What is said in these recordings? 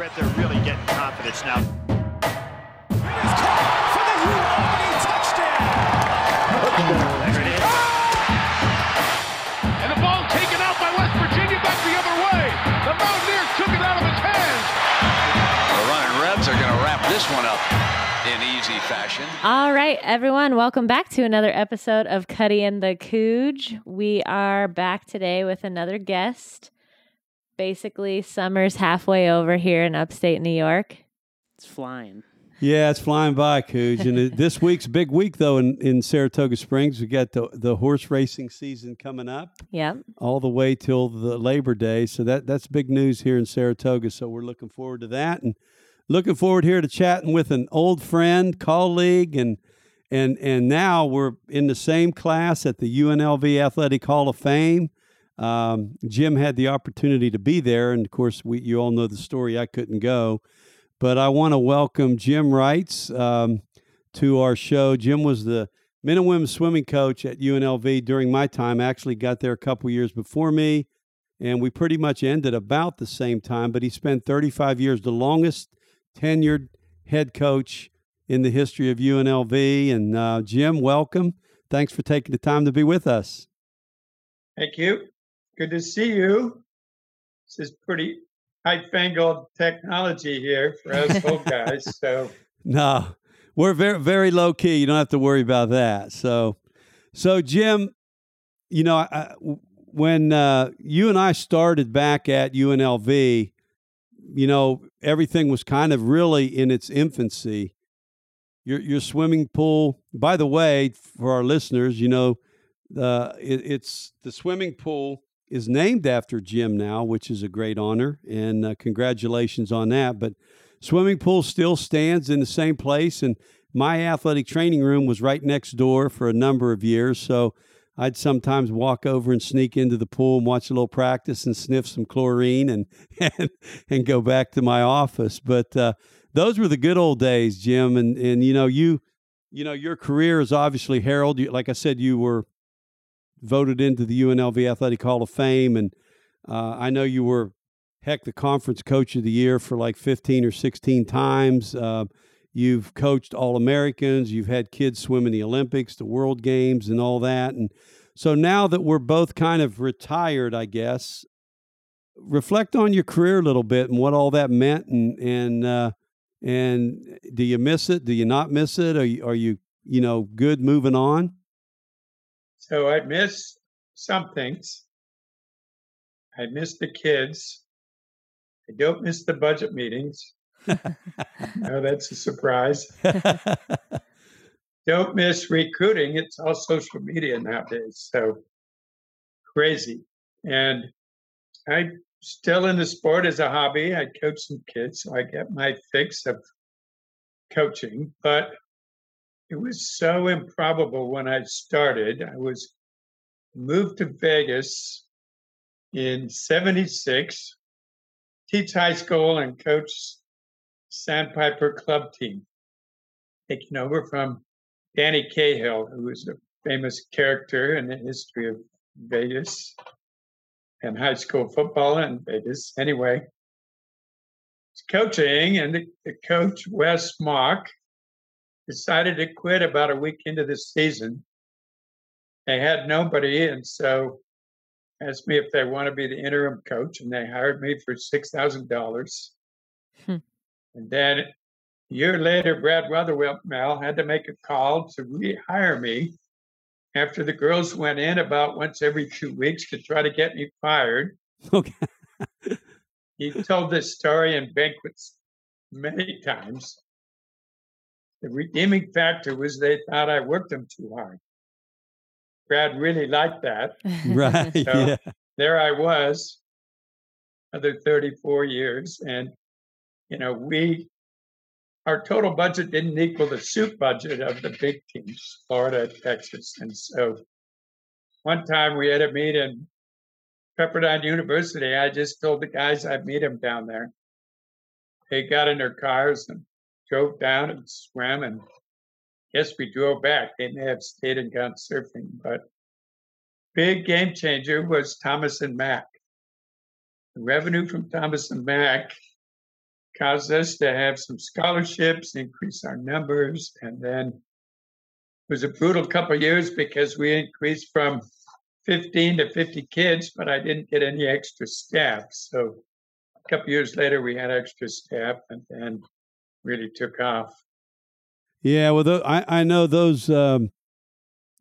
bet they're really getting confidence now. for the UAB touchdown. There it is. And the ball taken out by West Virginia back the other way. The Mountaineers took it out of his hands. The running Rebs are going to wrap this one up in easy fashion. All right, everyone, welcome back to another episode of Cuddy and the Cooge. We are back today with another guest. Basically, summer's halfway over here in upstate New York. It's flying. Yeah, it's flying by, Cooge. And it- this week's a big week, though, in, in Saratoga Springs. We got the, the horse racing season coming up Yep. all the way till the Labor Day. So that that's big news here in Saratoga. So we're looking forward to that and looking forward here to chatting with an old friend, colleague, and and and now we're in the same class at the UNLV Athletic Hall of Fame. Um, Jim had the opportunity to be there, and of course, we you all know the story. I couldn't go, but I want to welcome Jim Reitz um, to our show. Jim was the men and women's swimming coach at UNLV during my time. I Actually, got there a couple years before me, and we pretty much ended about the same time. But he spent 35 years, the longest tenured head coach in the history of UNLV. And uh, Jim, welcome. Thanks for taking the time to be with us. Thank you. Good to see you. This is pretty high-fangled technology here for us old guys. So No, we're very very low key. You don't have to worry about that. So, so Jim, you know, I, when uh, you and I started back at UNLV, you know, everything was kind of really in its infancy. Your your swimming pool. By the way, for our listeners, you know, uh, it, it's the swimming pool is named after Jim now, which is a great honor, and uh, congratulations on that. But swimming pool still stands in the same place, and my athletic training room was right next door for a number of years. So I'd sometimes walk over and sneak into the pool and watch a little practice and sniff some chlorine and and, and go back to my office. But uh, those were the good old days, Jim. And and you know you you know your career is obviously heralded. Like I said, you were voted into the UNLV Athletic Hall of Fame, and uh, I know you were heck the conference coach of the year for like 15 or 16 times. Uh, you've coached All Americans. You've had kids swim in the Olympics, the World Games, and all that. And so now that we're both kind of retired, I guess, reflect on your career a little bit and what all that meant. And and uh, and do you miss it? Do you not miss it? Are you, are you you know good moving on? So I miss some things. I miss the kids. I don't miss the budget meetings. No, that's a surprise. Don't miss recruiting. It's all social media nowadays. So crazy. And I'm still in the sport as a hobby. I coach some kids, so I get my fix of coaching. But it was so improbable when I started. I was moved to Vegas in 76, teach high school and coach Sandpiper club team, taking over from Danny Cahill, who was a famous character in the history of Vegas and high school football in Vegas. Anyway, coaching, and the, the coach, Wes Mock, decided to quit about a week into the season. They had nobody, and so asked me if they want to be the interim coach, and they hired me for six thousand dollars. Hmm. And then a year later, Brad Rothermel had to make a call to rehire me after the girls went in about once every two weeks to try to get me fired. okay. He told this story in banquets many times. The redeeming factor was they thought I worked them too hard. Brad really liked that. Right. So- yeah. There I was, another 34 years. And, you know, we, our total budget didn't equal the soup budget of the big teams, Florida, Texas. And so one time we had a meet in Pepperdine University. I just told the guys I'd meet them down there. They got in their cars and drove down and swam and yes, we drove back. They may have stayed and gone surfing, but big game changer was Thomas and Mack. The revenue from Thomas and Mack caused us to have some scholarships, increase our numbers, and then it was a brutal couple of years because we increased from 15 to 50 kids, but I didn't get any extra staff. So a couple years later, we had extra staff, and then really took off. Yeah, well, tho- I I know those um,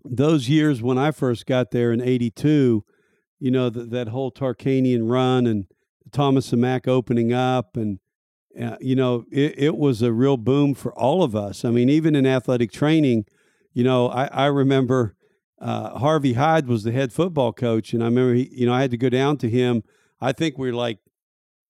those years when I first got there in '82. You know th- that whole Tarkanian run and Thomas and Mack opening up, and uh, you know it, it was a real boom for all of us. I mean, even in athletic training, you know, I I remember uh, Harvey Hyde was the head football coach, and I remember he, you know I had to go down to him. I think we are like,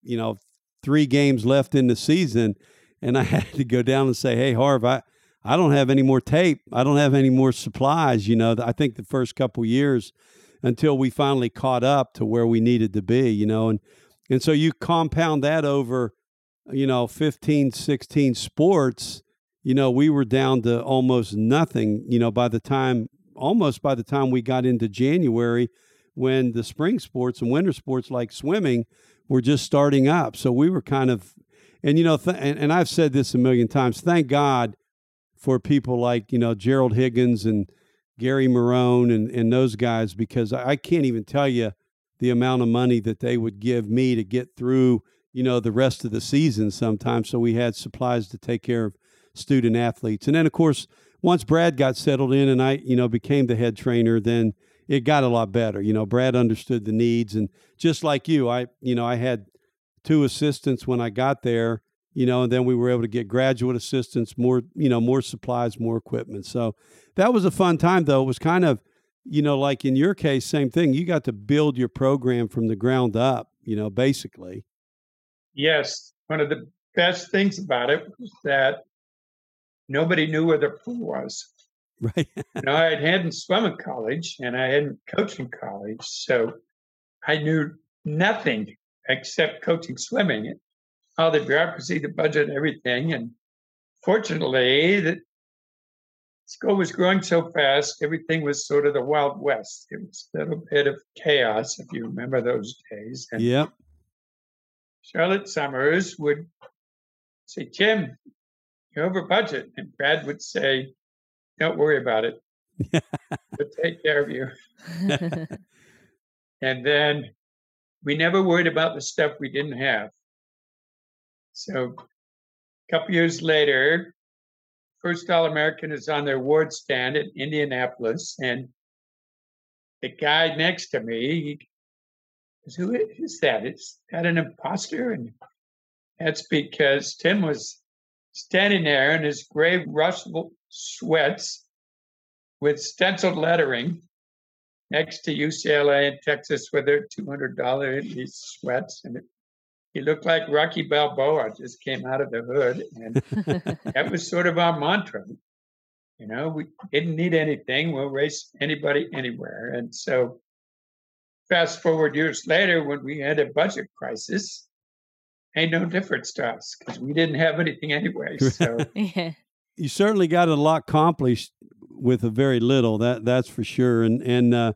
you know, three games left in the season, and I had to go down and say, "Hey, Harv, I, I don't have any more tape. I don't have any more supplies." You know, I think the first couple years until we finally caught up to where we needed to be. You know, and and so you compound that over, you know, 15, 16 sports. You know, we were down to almost nothing. You know, by the time almost by the time we got into January, when the spring sports and winter sports like swimming were just starting up. So we were kind of and you know, th- and, and I've said this a million times. Thank God for people like you know Gerald Higgins and Gary Marone and and those guys because I, I can't even tell you the amount of money that they would give me to get through you know the rest of the season sometimes. So we had supplies to take care of student athletes, and then of course once Brad got settled in and I you know became the head trainer, then it got a lot better. You know, Brad understood the needs, and just like you, I you know I had two assistants when I got there, you know, and then we were able to get graduate assistants, more, you know, more supplies, more equipment. So that was a fun time, though. It was kind of, you know, like in your case, same thing. You got to build your program from the ground up, you know, basically. Yes. One of the best things about it was that nobody knew where the pool was. Right. you know, I hadn't swum in college and I hadn't coached in college. So I knew nothing except coaching swimming, all the bureaucracy, the budget, everything. And fortunately, the school was growing so fast, everything was sort of the Wild West. It was a little bit of chaos, if you remember those days. And yep. Charlotte Summers would say, Jim, you're over budget. And Brad would say, Don't worry about it. we'll take care of you. and then we never worried about the stuff we didn't have. So a couple years later, First All American is on their ward stand in Indianapolis, and the guy next to me, he "Who is that? Is that an imposter?" And that's because Tim was standing there in his gray Russell sweats with stenciled lettering next to UCLA in Texas with their $200 in these sweats. And it, he looked like Rocky Balboa just came out of the hood. And that was sort of our mantra. You know, we didn't need anything. We'll race anybody anywhere. And so fast forward years later, when we had a budget crisis, ain't no difference to us because we didn't have anything anyway. So yeah. You certainly got a lot accomplished with a very little. That that's for sure. And and uh,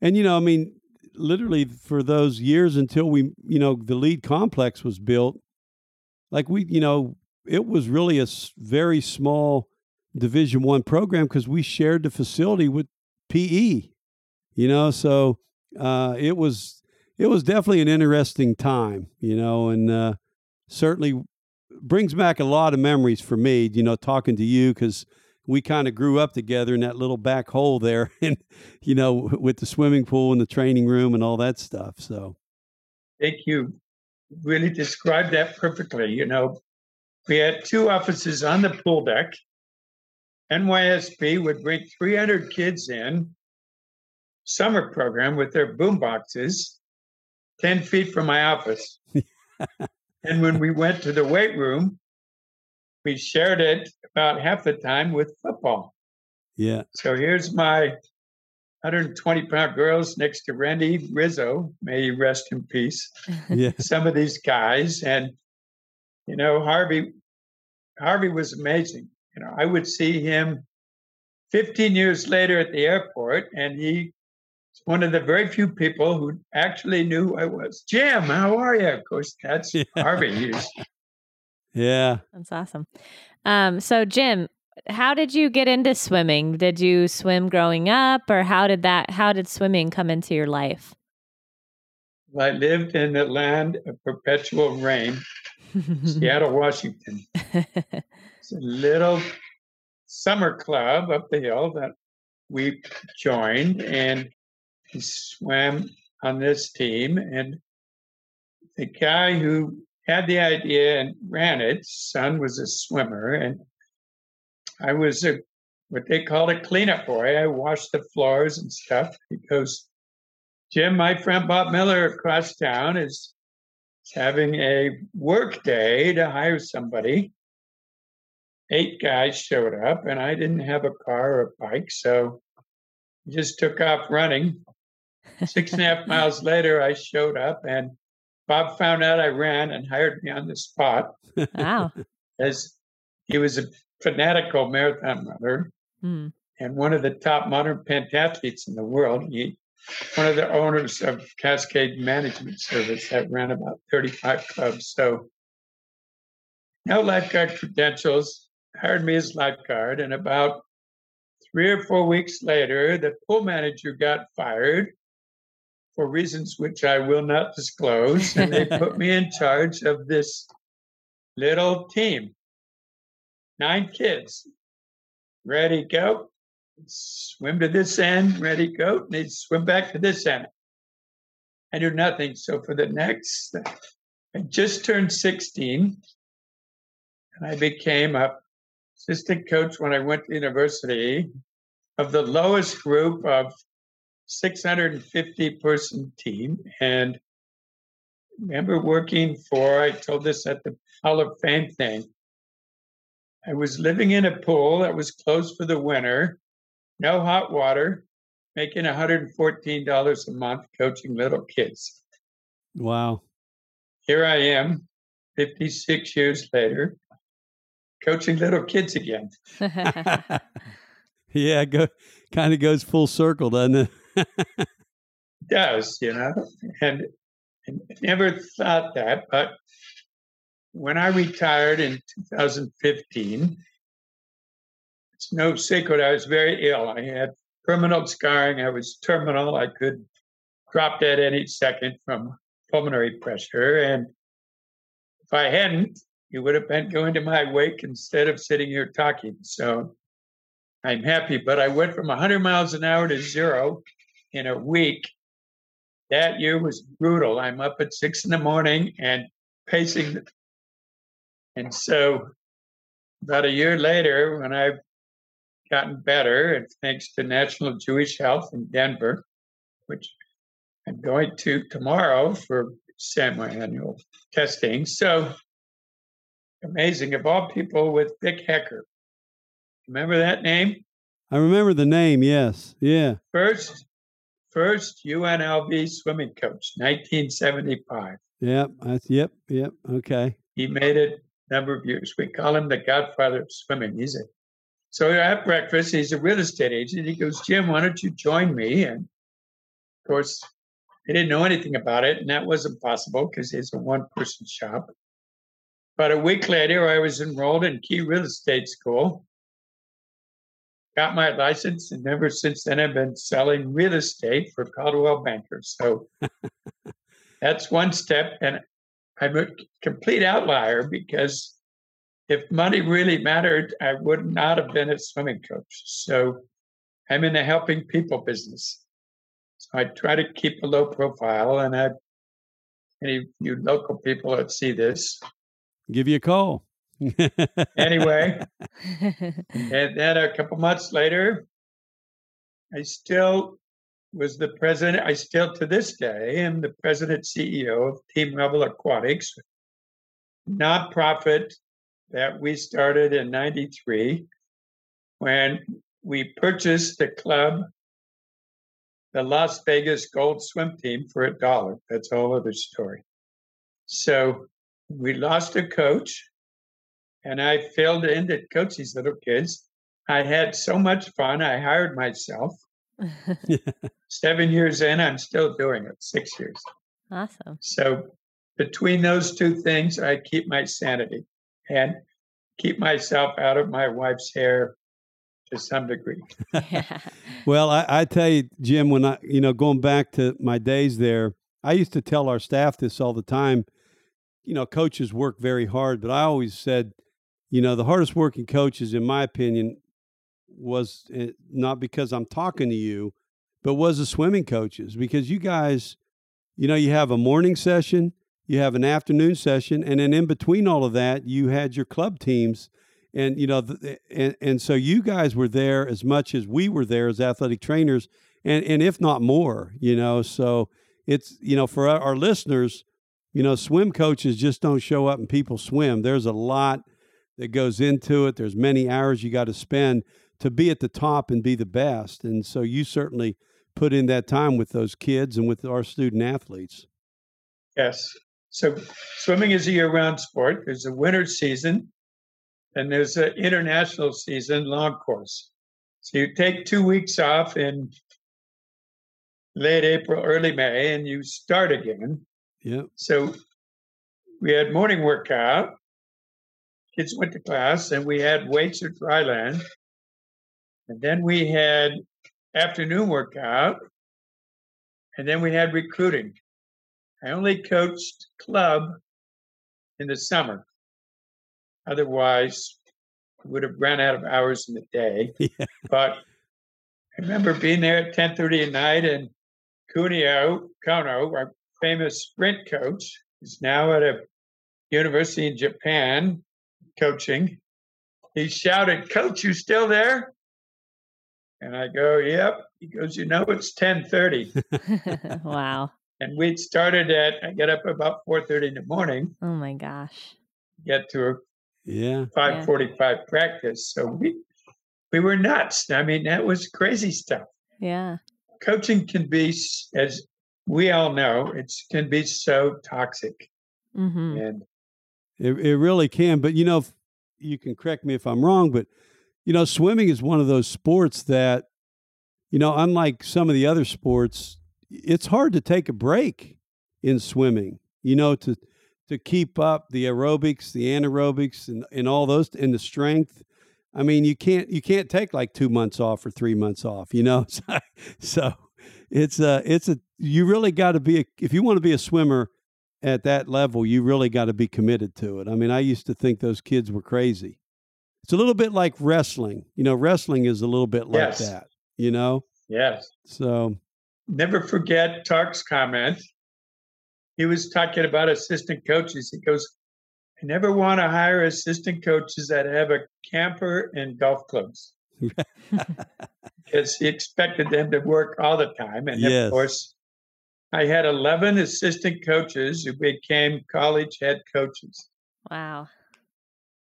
and you know, I mean, literally for those years until we, you know, the Lied complex was built, like we, you know, it was really a very small Division One program because we shared the facility with PE. You know, so uh, it was it was definitely an interesting time. You know, and uh, certainly brings back a lot of memories for me. You know, talking to you because we kind of grew up together in that little back hole there and you know with the swimming pool and the training room and all that stuff so. Thank you really described that perfectly you know. We had two offices on the pool deck. NYSP would bring 300 kids in. Summer program with their boom boxes 10 feet from my office. And when we went to the weight room we shared it about half the time with football. Yeah. So here's my 120 pound girls next to Randy Rizzo. May he rest in peace. Yeah. Some of these guys. And, you know, Harvey, Harvey was amazing. You know, I would see him 15 years later at the airport, and he one of the very few people who actually knew who I was. Jim, how are you? Of course, that's yeah. Harvey. He's Yeah. That's awesome. Um, so Jim, how did you get into swimming? Did you swim growing up or how did that how did swimming come into your life? Well, I lived in the land of perpetual rain, Seattle, Washington. It's a little summer club up the hill that we joined and we swam on this team. And the guy who had the idea and ran it, son was a swimmer, and I was a what they called a cleanup boy. I washed the floors and stuff. because Jim, my friend Bob Miller across town is having a work day to hire somebody. Eight guys showed up, and I didn't have a car or a bike, so I just took off running. Six and a half miles later, I showed up, and Bob found out I ran and hired me on the spot wow. as he was a fanatical marathon runner Hmm. and one of the top modern pentathletes in the world. He, one of the owners of Cascade Management Service that ran about 35 clubs. So no lifeguard credentials, hired me as lifeguard. And about three or four weeks later, the pool manager got fired for reasons which I will not disclose. And they put me in charge of this little team. Nine kids. Ready, go. Swim to this end, ready, go. And they swim back to this end. I do nothing. So for the next, I just turned 16 and I became a assistant coach when I went to university of the lowest group of 650 person team. And remember working for, I told this at the Hall of Fame thing. I was living in a pool that was closed for the winter, no hot water, making $114 a month coaching little kids. Wow. Here I am, 56 years later, coaching little kids again. yeah, go kind of goes full circle, doesn't it? does, you know, and, and never thought that. But when I retired in 2015, it's no secret I was very ill. I had terminal scarring. I was terminal. I could drop dead any second from pulmonary pressure. And if I hadn't, you would have been going to my wake instead of sitting here talking. So I'm happy. But I went from 100 miles an hour to zero in a week. That year was brutal. I'm up at six in the morning and pacing. And so, about a year later, when I've gotten better, and thanks to National Jewish Health in Denver, which I'm going to tomorrow for semi-annual testing. So amazing. Of all people, with Vic Hecker. Remember that name? I remember the name. Yes. Yeah. First, first UNLV swimming coach, 1975. Yep. That's, yep. Yep. Okay. He made it a number of years. We call him the godfather of swimming. He's a so at breakfast, he's a real estate agent. He goes, Jim, why don't you join me? And of course, he didn't know anything about it, and that wasn't possible because it's a one-person shop. But a week later, I was enrolled in Key Real Estate School, got my license, and ever since then, I've been selling real estate for Coldwell Bankers. So that's one step, and I'm a complete outlier because if money really mattered, I would not have been a swimming coach. So I'm in the helping people business. So I try to keep a low profile, and I any of you local people that see this. Give you a call. Anyway, and then a couple months later, I still was the president. I still to this day am the president CEO of Team Rebel Aquatics, nonprofit that we started in 93 when we purchased the club, the Las Vegas Gold Swim Team, for a dollar. That's a whole other story. So we lost a coach, and I filled in to coach these little kids. I had so much fun. I hired myself. Seven years in, I'm still doing it, six years. awesome. So between those two things, I keep my sanity and keep myself out of my wife's hair to some degree. Well, I, I tell you, Jim, when I, you know, going back to my days there, I used to tell our staff this all the time. You know, coaches work very hard, but I always said, you know, the hardest working coaches, in my opinion, was eh, not because I'm talking to you, but was the swimming coaches because you guys, you know, you have a morning session, you have an afternoon session, and then in between all of that, you had your club teams and you know the, and and so you guys were there as much as we were there as athletic trainers and and if not more you know so it's you know for our, our listeners you know swim coaches just don't show up and people swim. There's a lot that goes into it there's many hours you got to spend to be at the top and be the best and so you certainly put in that time with those kids and with our student athletes Yes. So swimming is a year-round sport. There's a winter season, and there's an international season, long course. So you take two weeks off in late April, early May, and you start again. yeah So we had morning workout. Kids went to class, and we had weights at dry land. And then we had afternoon workout. And then we had recruiting. I only coached club in the summer. Otherwise, I would have run out of hours in the day. Yeah. But I remember being there at 10:30 at night and Kunio Kono, our famous sprint coach, is now at a university in Japan coaching. He shouted, Coach, you still there? And I go, Yep. He goes, You know, it's 10:30. wow. And we'd started at I get up about 4:30 in the morning, Oh my gosh. get to a yeah 5:45 practice. So we we were nuts. I mean, that was crazy stuff. Yeah. Coaching can be, as we all know, it can be so toxic. Mm-hmm. And It, it really can. But, you know, you can correct me if I'm wrong, but, you know, swimming is one of those sports that, you know, unlike some of the other sports, it's hard to take a break in swimming, you know, to, to keep up the aerobics, the anaerobics, and, and all those, and the strength. I mean, you can't you can't take like two months off or three months off, you know. So, so it's a it's a you really got to be a, if you want to be a swimmer at that level, you really got to be committed to it. I mean, I used to think those kids were crazy. It's a little bit like wrestling. You know, wrestling is a little bit like Yes. that, you know? yes, So, never forget Tark's comment. He was talking about assistant coaches. He goes, I never want to hire assistant coaches that have a camper and golf clubs. because he expected them to work all the time. And Yes. of course, I had 11 assistant coaches who became college head coaches. Wow.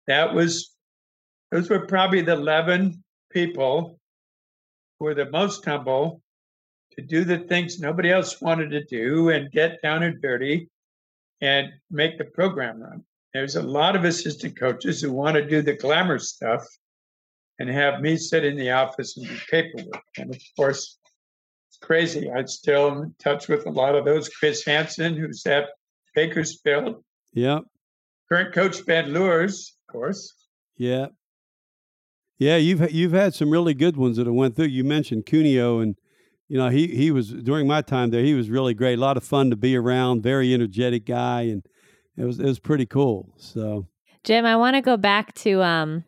That was, those were probably the 11 people who were the most humble to do the things nobody else wanted to do and get down and dirty and make the program run. There's a lot of assistant coaches who want to do the glamour stuff and have me sit in the office and do paperwork. And of course, crazy. I'm still in touch with a lot of those. Chris Hansen, who's at Bakersfield, yeah, current coach Ben Loorz, of course. yeah. Yeah, you've you've had some really good ones that have went through. You mentioned Cuneo, and you know he he was during my time there. He was really great. A lot of fun to be around. Very energetic guy, and it was it was pretty cool. So Jim, I want to go back to um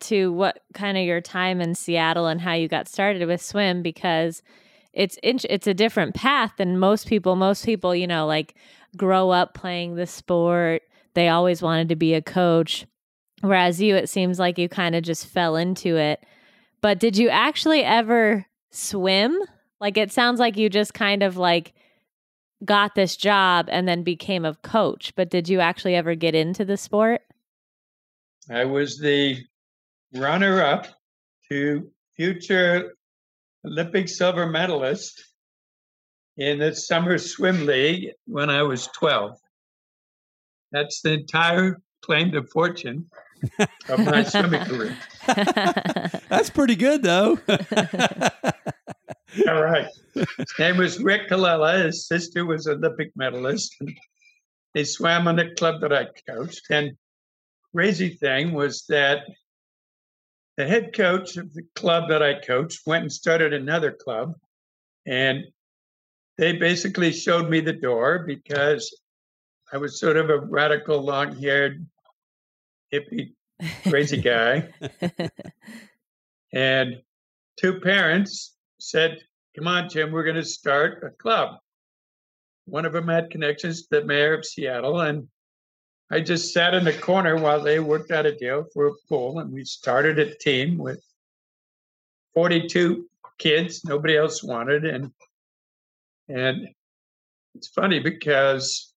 to what kind of your time in Seattle and how you got started with swim because it's it's a different path than most people. Most people, you know, like grow up playing the sport. They always wanted to be a coach. Whereas you, it seems like you kind of just fell into it. But did you actually ever swim? Like it sounds like you just kind of like got this job and then became a coach. But did you actually ever get into the sport? I was the runner up to future Olympic silver medalist in the summer swim league when I was 12. That's the entire claim to fortune of my swimming career. that's pretty good, though. All right. His name was Rick Colella. His sister was Olympic medalist. They swam on the club that I coached. And crazy thing was that the head coach of the club that I coached went and started another club. And they basically showed me the door because I was sort of a radical, long haired, hippie, crazy guy. and two parents said, Come on, Jim, we're going to start a club. One of them had connections to the mayor of Seattle, and I just sat in the corner while they worked out a deal for a pool, and we started a team with 42 kids. Nobody else wanted, and and it's funny because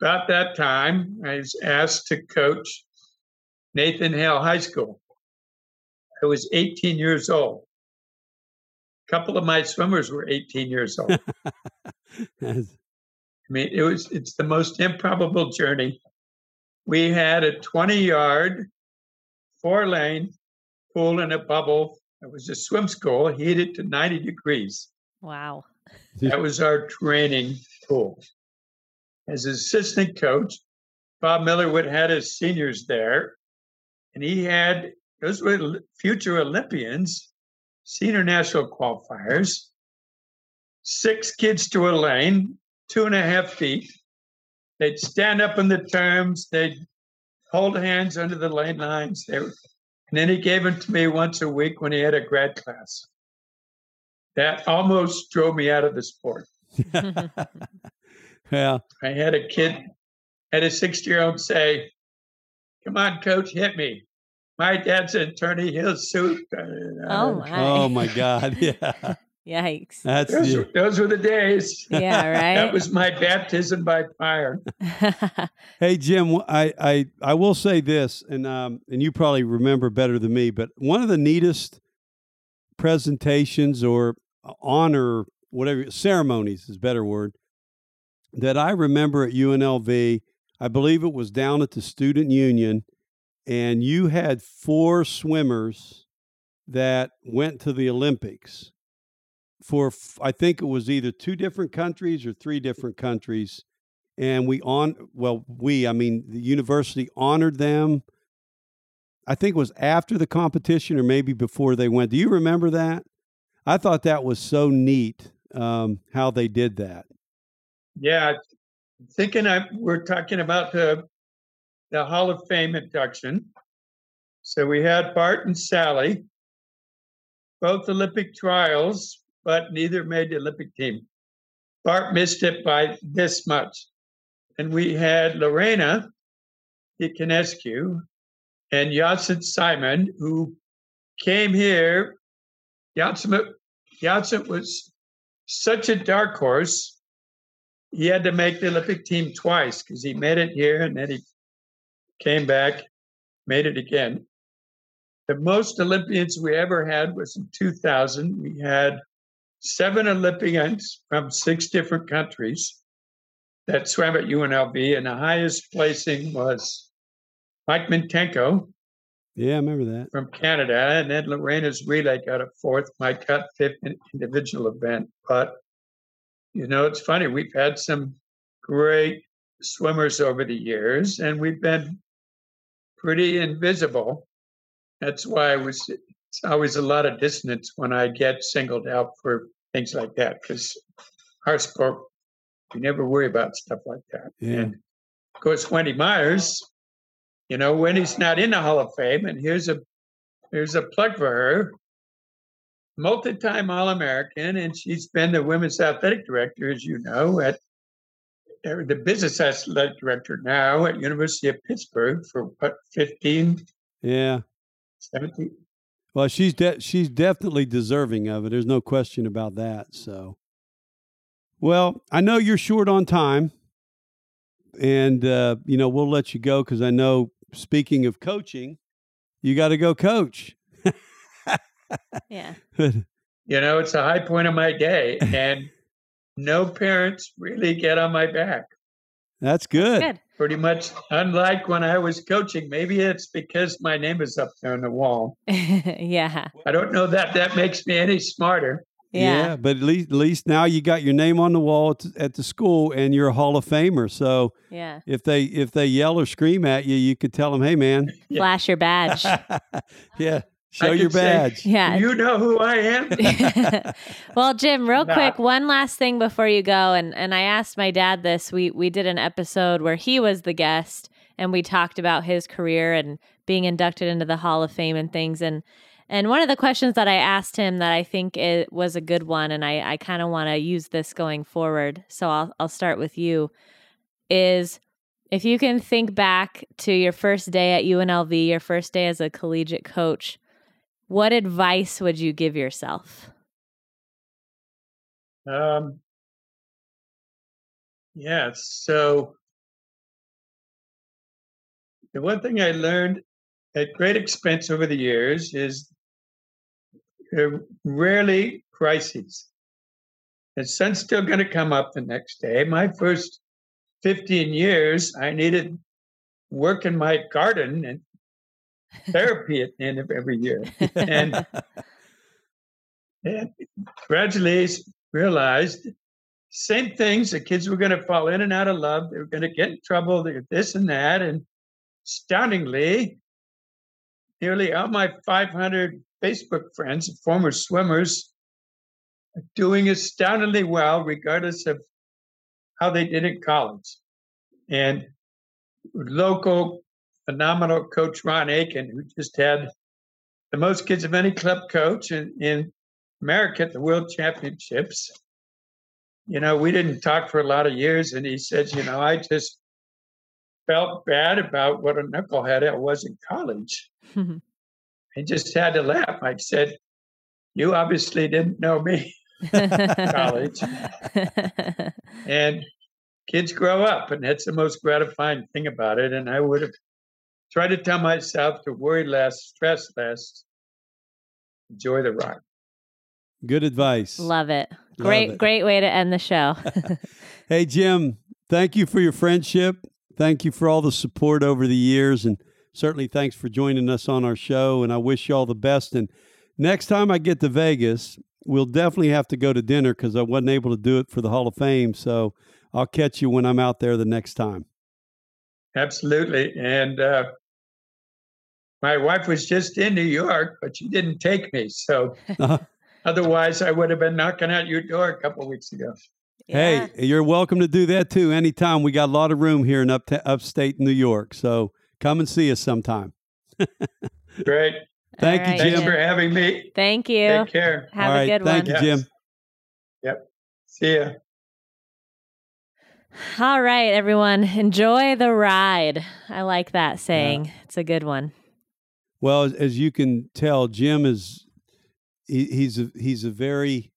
about that time I was asked to coach Nathan Hale High School. I was 18 years old. A couple of my swimmers were 18 years old. I mean, it was it's the most improbable journey. We had a 20 yard, four lane pool in a bubble. It was a swim school, heated to 90 degrees. wow. That was our training pool. As assistant coach, Bob Millerwood had his seniors there, and he had those were future Olympians, senior national qualifiers, six kids to a lane, two and a half feet. They'd stand up in the terms, they'd hold hands under the lane lines. They were, and then he gave them to me once a week when he had a grad class. That almost drove me out of the sport. yeah. I had a kid, had a 60 year old say, Come on, coach, hit me. My dad's an attorney, he'll sue. Oh my. Oh my God. Yeah. Yikes. That's Those, the, were- those were the days. Yeah, right. That was my baptism by fire. Hey Jim, I, I I will say this, and um, and you probably remember better than me, but one of the neatest presentations or uh, honor, whatever ceremonies is a better word, that I remember at UNLV. I believe it was down at the Student Union, and you had four swimmers that went to the Olympics for I think it was either two different countries or three different countries and we on well we i mean the university honored them. I think it was after the competition or maybe before they went. Do you remember that? I thought that was so neat um, how they did that. Yeah, thinking I we're talking about the the Hall of Fame induction. So we had Bart and Sally, both Olympic trials, but neither made the Olympic team. Bart missed it by this much. And we had Lorena Diaconescu and Yatsit Simon, who came here. Yatsit, Yatsit was such a dark horse he had to make the Olympic team twice because he made it here and then he came back, made it again. The most Olympians we ever had was in 2000. We had seven Olympians from six different countries that swam at UNLV, and the highest placing was Mike Mintenko yeah i remember that from Canada, and then Lorena's relay got a fourth. Mike got fifth in individual event. But you know, it's funny. We've had some great swimmers over the years, and we've been pretty invisible. That's why I was. It's always a lot of dissonance when I get singled out for things like that because our sport, we never worry about stuff like that. Yeah. And of course, Wendy Myers, you know, Wendy's not in the Hall of Fame, and here's a here's a plug for her. Multi-time All-American, and she's been the women's athletic director, as you know, at uh, the business athletic director now at University of Pittsburgh for what 15, yeah 17. Well she's de- she's definitely deserving of it there's no question about that so well i know you're short on time and uh, you know we'll let you go because i know speaking of coaching you got to go coach yeah. You know, it's a high point of my day, and no parents really get on my back. That's good. Good. Pretty much unlike when I was coaching. Maybe it's because my name is up there on the wall. yeah. I don't know that that makes me any smarter. Yeah. yeah. but at least at least now you got your name on the wall at, at the school and you're a Hall of Famer. So Yeah. if they if they yell or scream at you, you could tell them, "Hey, man, Flash your badge. yeah, show your could say, badge." Yeah. You know who I am? well, Jim, real Nah. quick, one last thing before you go, and and I asked my dad this. We we did an episode where he was the guest, and we talked about his career and being inducted into the Hall of Fame and things. And and one of the questions that I asked him that I think it was a good one, and I I kind of want to use this going forward. So I'll I'll start with you. Is if you can think back to your first day at UNLV, your first day as a collegiate coach, what advice would you give yourself? Um, yeah, so the one thing I learned at great expense over the years is rarely crises. The sun's still going to come up the next day. My first 15 years, I needed work in my garden and therapy at the end of every year. And, and gradually realized same things. The kids were going to fall in and out of love. They were going to get in trouble. This and that. And astoundingly, nearly all my 500 Facebook friends, former swimmers, are doing astoundingly well, regardless of how they did in college. And local phenomenal coach Ron Aitken, who just had the most kids of any club coach in, in America at the World Championships. You know, we didn't talk for a lot of years, and he said, you know, I just felt bad about what a knucklehead I was in college. I just had to laugh. I said, You obviously didn't know me. College. And kids grow up, and that's the most gratifying thing about it. And I would have tried to tell myself to worry less, stress less, enjoy the ride. Good advice. Love it. Love Great, it. great way to end the show. Hey, Jim, thank you for your friendship. Thank you for all the support over the years. And certainly thanks for joining us on our show. And I wish you all the best. And next time I get to Vegas, we'll definitely have to go to dinner because I wasn't able to do it for the Hall of Fame. So I'll catch you when I'm out there the next time. Absolutely. And uh, my wife was just in New York, but she didn't take me. So Uh-huh. otherwise, I would have been knocking at your door a couple weeks ago. Yeah. Hey, you're welcome to do that too anytime. We got a lot of room here in up upstate New York. So come and see us sometime. Great. Thank All you, right, Thanks Jim. for having me. Thank you. Take care. Have all a right. good Thank one. Thank you, Yes. Jim. Yep. See ya. All right, everyone. Enjoy the ride. I like that saying. It's a good one. Well, as, as you can tell, Jim is he, he's a he's a very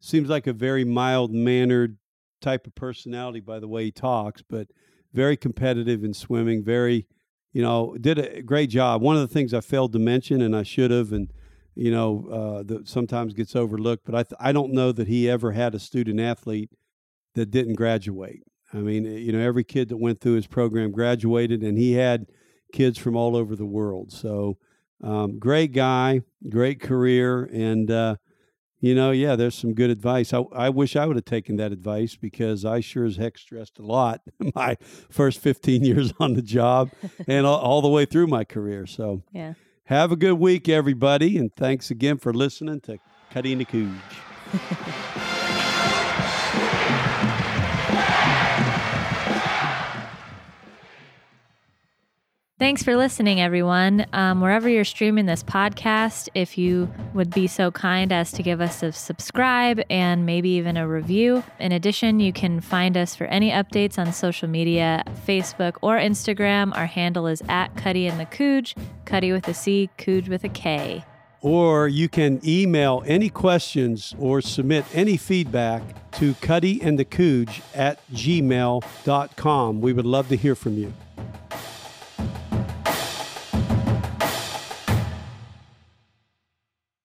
seems like a very mild mannered type of personality by the way he talks, but very competitive in swimming. Very, you know, did a great job. One of the things I failed to mention, and I should have, and you know, uh, that sometimes gets overlooked, but I th- I don't know that he ever had a student athlete that didn't graduate. I mean, eh, you know, every kid that went through his program graduated, and he had kids from all over the world. So, um, great guy, great career, and uh, you know, yeah, there's some good advice. I, I wish I would have taken that advice because I sure as heck stressed a lot my first 15 years on the job and all, all the way through my career. So, Yeah. have a good week, everybody, and thanks again for listening to and the Cooge. Thanks for listening, everyone. Um, wherever you're streaming this podcast, if you would be so kind as to give us a subscribe and maybe even a review. In addition, you can find us for any updates on social media Facebook or Instagram. Our handle is at Cuddy and the Cooge, Cuddy with a C, Cooge with a K. Or you can email any questions or submit any feedback to cuddyandthecooge at gmail.com. We would love to hear from you.